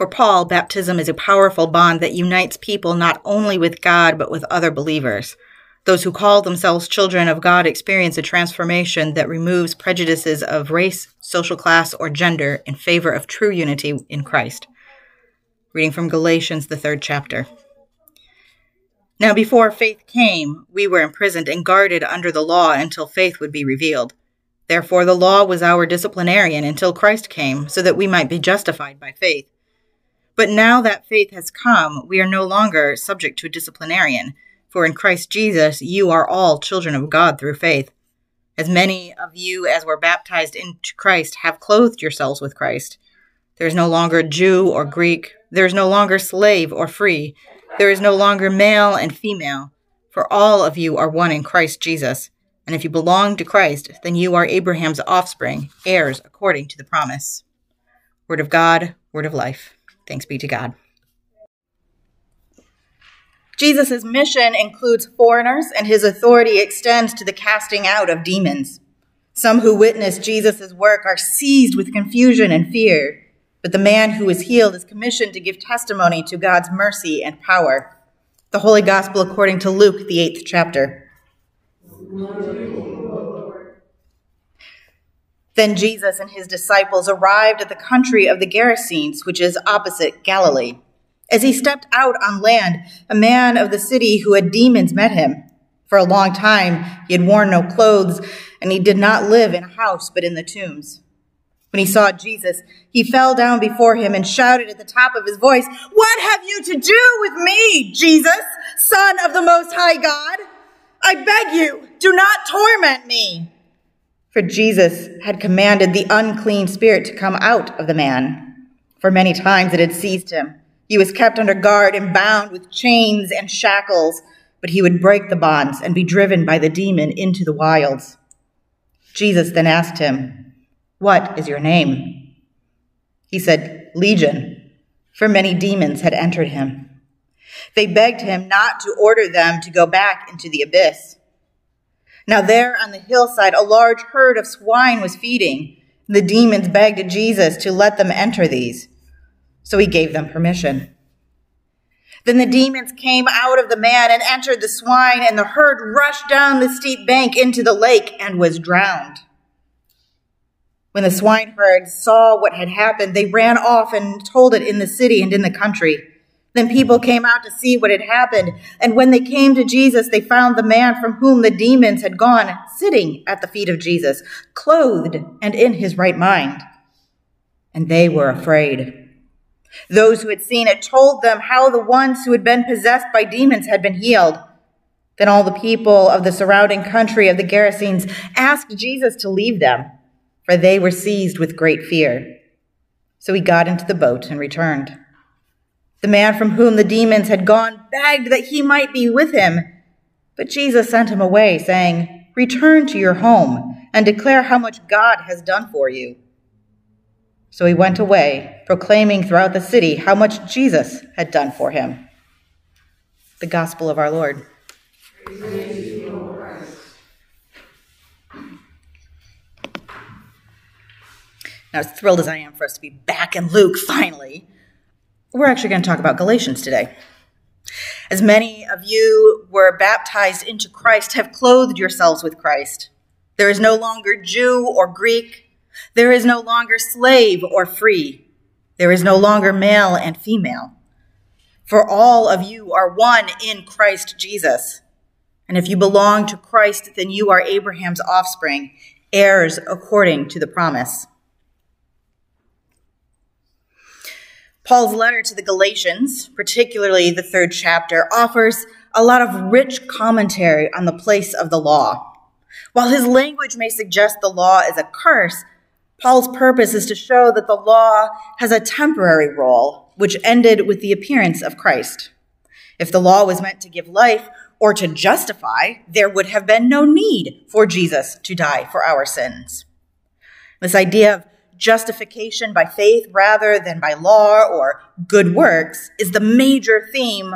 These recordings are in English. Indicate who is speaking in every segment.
Speaker 1: For Paul, baptism is a powerful bond that unites people not only with God, but with other believers. Those who call themselves children of God experience a transformation that removes prejudices of race, social class, or gender in favor of true unity in Christ. Reading from Galatians, the third chapter. Now, before faith came, we were imprisoned and guarded under the law until faith would be revealed. Therefore, the law was our disciplinarian until Christ came, so that we might be justified by faith. But now that faith has come, we are no longer subject to a disciplinarian, for in Christ Jesus you are all children of God through faith. As many of you as were baptized into Christ have clothed yourselves with Christ. There is no longer Jew or Greek, there is no longer slave or free there is no longer male and female, for all of you are one in Christ Jesus. And if you belong to Christ, then you are Abraham's offspring, heirs according to the promise. Word of God, word of life. Thanks be to God. Jesus' mission includes foreigners, and his authority extends to the casting out of demons. Some who witness Jesus' work are seized with confusion and fear. But the man who is healed is commissioned to give testimony to God's mercy and power. The Holy Gospel according to Luke, the eighth chapter. Then Jesus and his disciples arrived at the country of the Gerasenes, which is opposite Galilee. As he stepped out on land, a man of the city who had demons met him. For a long time, he had worn no clothes, and he did not live in a house, but in the tombs. When he saw Jesus, he fell down before him and shouted at the top of his voice, What have you to do with me, Jesus, Son of the Most High God? I beg you, do not torment me. For Jesus had commanded the unclean spirit to come out of the man. For many times it had seized him. He was kept under guard and bound with chains and shackles, but he would break the bonds and be driven by the demon into the wilds. Jesus then asked him, what is your name? He said, Legion, for many demons had entered him. They begged him not to order them to go back into the abyss. Now, there on the hillside, a large herd of swine was feeding. The demons begged Jesus to let them enter these. So he gave them permission. Then the demons came out of the man and entered the swine, and the herd rushed down the steep bank into the lake and was drowned. When the swineherds saw what had happened, they ran off and told it in the city and in the country. Then people came out to see what had happened. And when they came to Jesus, they found the man from whom the demons had gone sitting at the feet of Jesus, clothed and in his right mind. And they were afraid. Those who had seen it told them how the ones who had been possessed by demons had been healed. Then all the people of the surrounding country of the Gerasenes asked Jesus to leave them for they were seized with great fear. So he got into the boat and returned. The man from whom the demons had gone begged that he might be with him. But Jesus sent him away, saying, Return to your home and declare how much God has done for you. So he went away, proclaiming throughout the city how much Jesus had done for him. The Gospel of our Lord. Now, as thrilled as I am for us to be back in Luke finally, we're actually going to talk about Galatians today. As many of you were baptized into Christ, have clothed yourselves with Christ. There is no longer Jew or Greek. There is no longer slave or free. There is no longer male and female. For all of you are one in Christ Jesus. And if you belong to Christ, then you are Abraham's offspring, heirs according to the promise. Paul's letter to the Galatians, particularly the third chapter, offers a lot of rich commentary on the place of the law. While his language may suggest the law is a curse, Paul's purpose is to show that the law has a temporary role, which ended with the appearance of Christ. If the law was meant to give life or to justify, there would have been no need for Jesus to die for our sins. This idea of justification by faith rather than by law or good works is the major theme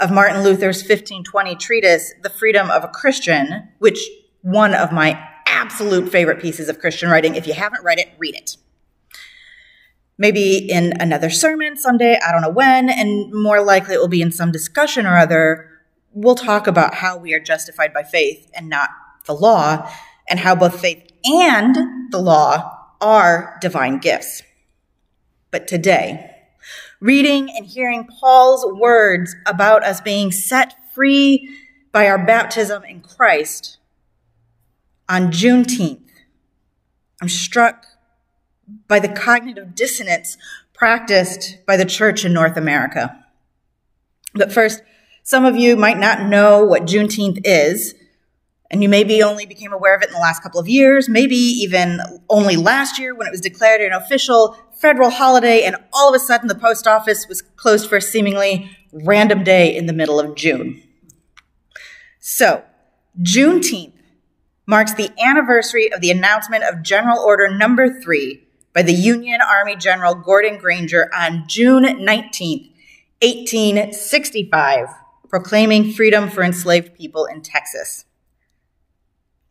Speaker 1: of Martin Luther's 1520 treatise, The Freedom of a Christian, which one of my absolute favorite pieces of Christian writing. If you haven't read it, read it. maybe in another sermon someday, I don't know when, and more likely it will be in some discussion or other. We'll talk about how we are justified by faith and not the law, and how both faith and the law are divine gifts. But today, reading and hearing Paul's words about us being set free by our baptism in Christ on Juneteenth, I'm struck by the cognitive dissonance practiced by the church in North America. But first, some of you might not know what Juneteenth is, and you maybe only became aware of it in the last couple of years, maybe even only last year when it was declared an official federal holiday, and all of a sudden the post office was closed for a seemingly random day in the middle of June. So, Juneteenth marks the anniversary of the announcement of General Order Number 3 by the Union Army General Gordon Granger on June 19, 1865, proclaiming freedom for enslaved people in Texas.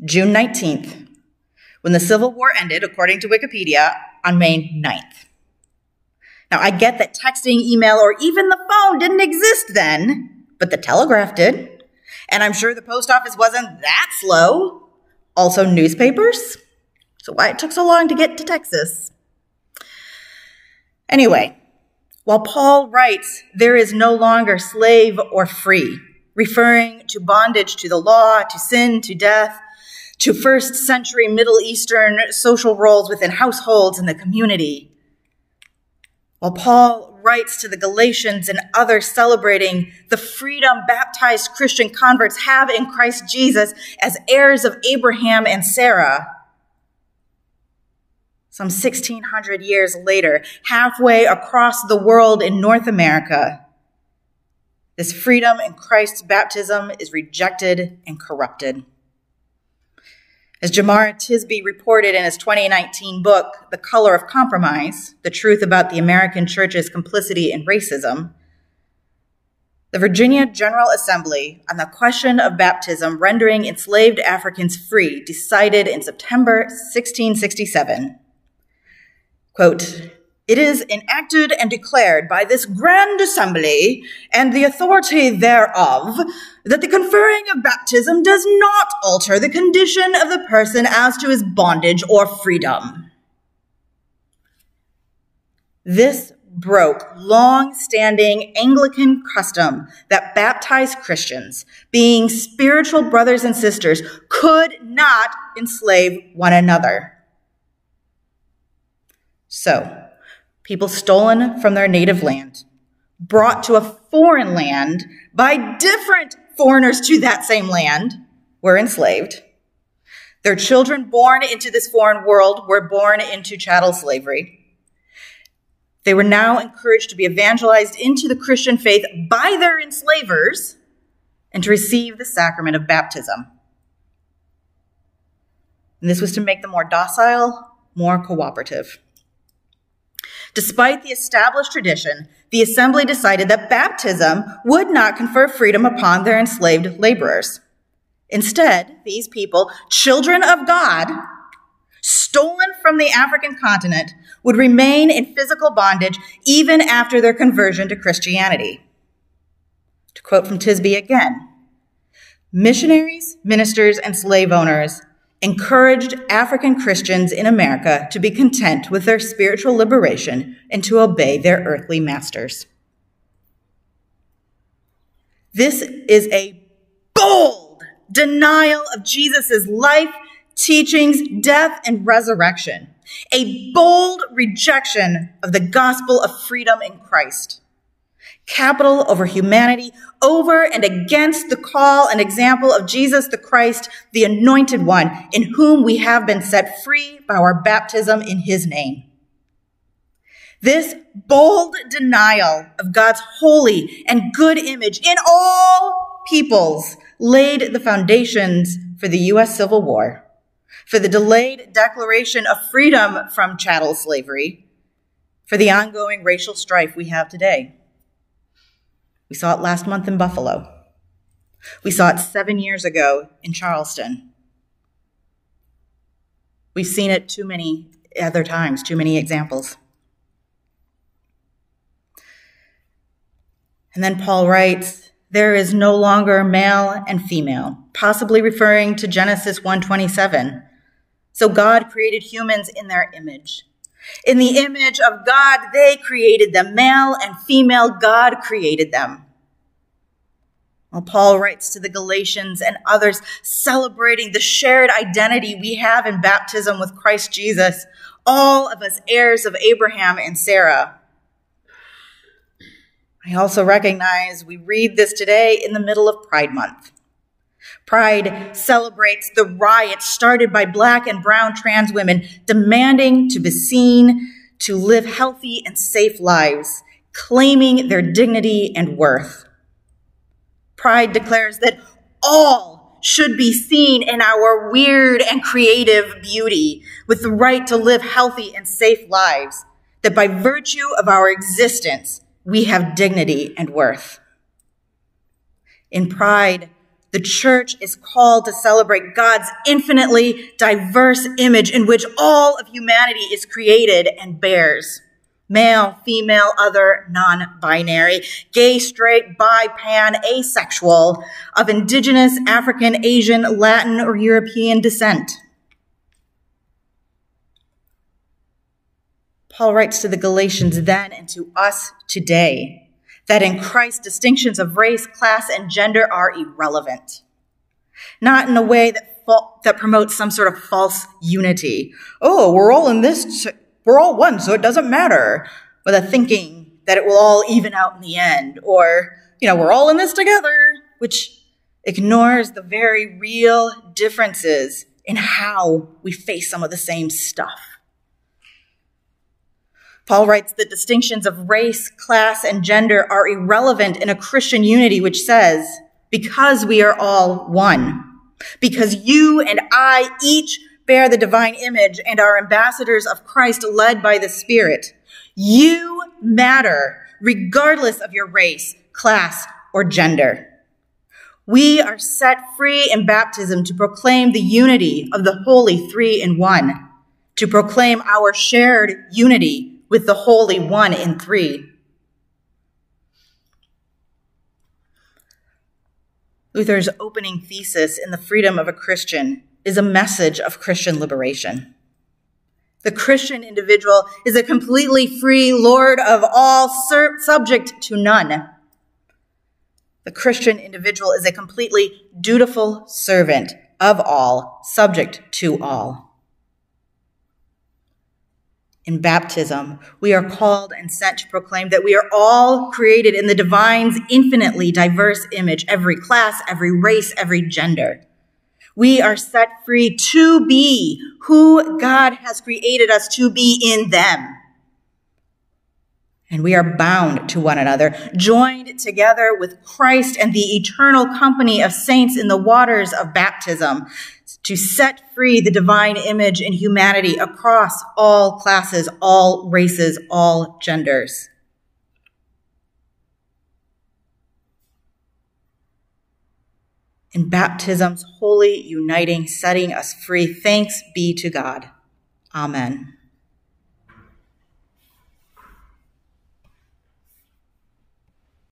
Speaker 1: June 19th, when the Civil War ended, according to Wikipedia, on May 9th. Now, I get that texting, email, or even the phone didn't exist then, but the telegraph did. And I'm sure the post office wasn't that slow. Also, newspapers. So, why it took so long to get to Texas? Anyway, while Paul writes, there is no longer slave or free, referring to bondage to the law, to sin, to death, to first century Middle Eastern social roles within households and the community. While Paul writes to the Galatians and others celebrating the freedom baptized Christian converts have in Christ Jesus as heirs of Abraham and Sarah, some 1600 years later, halfway across the world in North America, this freedom in Christ's baptism is rejected and corrupted. As Jemar Tisby reported in his 2019 book, The Color of Compromise The Truth About the American Church's Complicity in Racism, the Virginia General Assembly on the question of baptism rendering enslaved Africans free decided in September 1667. Quote, it is enacted and declared by this grand assembly and the authority thereof that the conferring of baptism does not alter the condition of the person as to his bondage or freedom. This broke long-standing Anglican custom that baptized Christians, being spiritual brothers and sisters, could not enslave one another. So, people stolen from their native land, brought to a foreign land by different foreigners to that same land, were enslaved. Their children born into this foreign world were born into chattel slavery. They were now encouraged to be evangelized into the Christian faith by their enslavers and to receive the sacrament of baptism. And this was to make them more docile, more cooperative. Despite the established tradition, the assembly decided that baptism would not confer freedom upon their enslaved laborers. Instead, these people, children of God, stolen from the African continent, would remain in physical bondage even after their conversion to Christianity. To quote from Tisby again, missionaries, ministers, and slave owners encouraged African Christians in America to be content with their spiritual liberation and to obey their earthly masters. This is a bold denial of Jesus' life, teachings, death, and resurrection. A bold rejection of the gospel of freedom in Christ capital over humanity, over and against the call and example of Jesus the Christ, the anointed one, in whom we have been set free by our baptism in his name. This bold denial of God's holy and good image in all peoples laid the foundations for the U.S. Civil War, for the delayed declaration of freedom from chattel slavery, for the ongoing racial strife we have today. We saw it last month in Buffalo. We saw it seven years ago in Charleston. We've seen it too many other times, too many examples. And then Paul writes, there is no longer male and female, possibly referring to Genesis 127. So God created humans in their image. In the image of God, they created them. Male and female, God created them. Well, Paul writes to the Galatians and others celebrating the shared identity we have in baptism with Christ Jesus, all of us heirs of Abraham and Sarah. I also recognize we read this today in the middle of Pride Month. Pride celebrates the riots started by black and brown trans women demanding to be seen, to live healthy and safe lives, claiming their dignity and worth. Pride declares that all should be seen in our weird and creative beauty with the right to live healthy and safe lives, that by virtue of our existence, we have dignity and worth. In pride, the church is called to celebrate God's infinitely diverse image in which all of humanity is created and bears male, female, other, non-binary, gay, straight, bi, pan, asexual, of indigenous, African, Asian, Latin, or European descent. Paul writes to the Galatians then and to us today that in Christ distinctions of race, class, and gender are irrelevant. Not in a way that that promotes some sort of false unity. Oh, we're all in this we're all one, so it doesn't matter. With a thinking that it will all even out in the end, or, you know, we're all in this together, which ignores the very real differences in how we face some of the same stuff. Paul writes that distinctions of race, class, and gender are irrelevant in a Christian unity, which says, because we are all one, because you and I each bear the divine image and are ambassadors of Christ led by the Spirit. You matter regardless of your race, class, or gender. We are set free in baptism to proclaim the unity of the Holy Three in One, to proclaim our shared unity with the Holy One in Three. Luther's opening thesis in The Freedom of a Christian is a message of Christian liberation. The Christian individual is a completely free Lord of all, subject to none. The Christian individual is a completely dutiful servant of all, subject to all. In baptism, we are called and sent to proclaim that we are all created in the divine's infinitely diverse image, every class, every race, every gender. We are set free to be who God has created us to be in them. And we are bound to one another, joined together with Christ and the eternal company of saints in the waters of baptism to set free the divine image in humanity across all classes, all races, all genders. in baptism's holy, uniting, setting us free. Thanks be to God. Amen.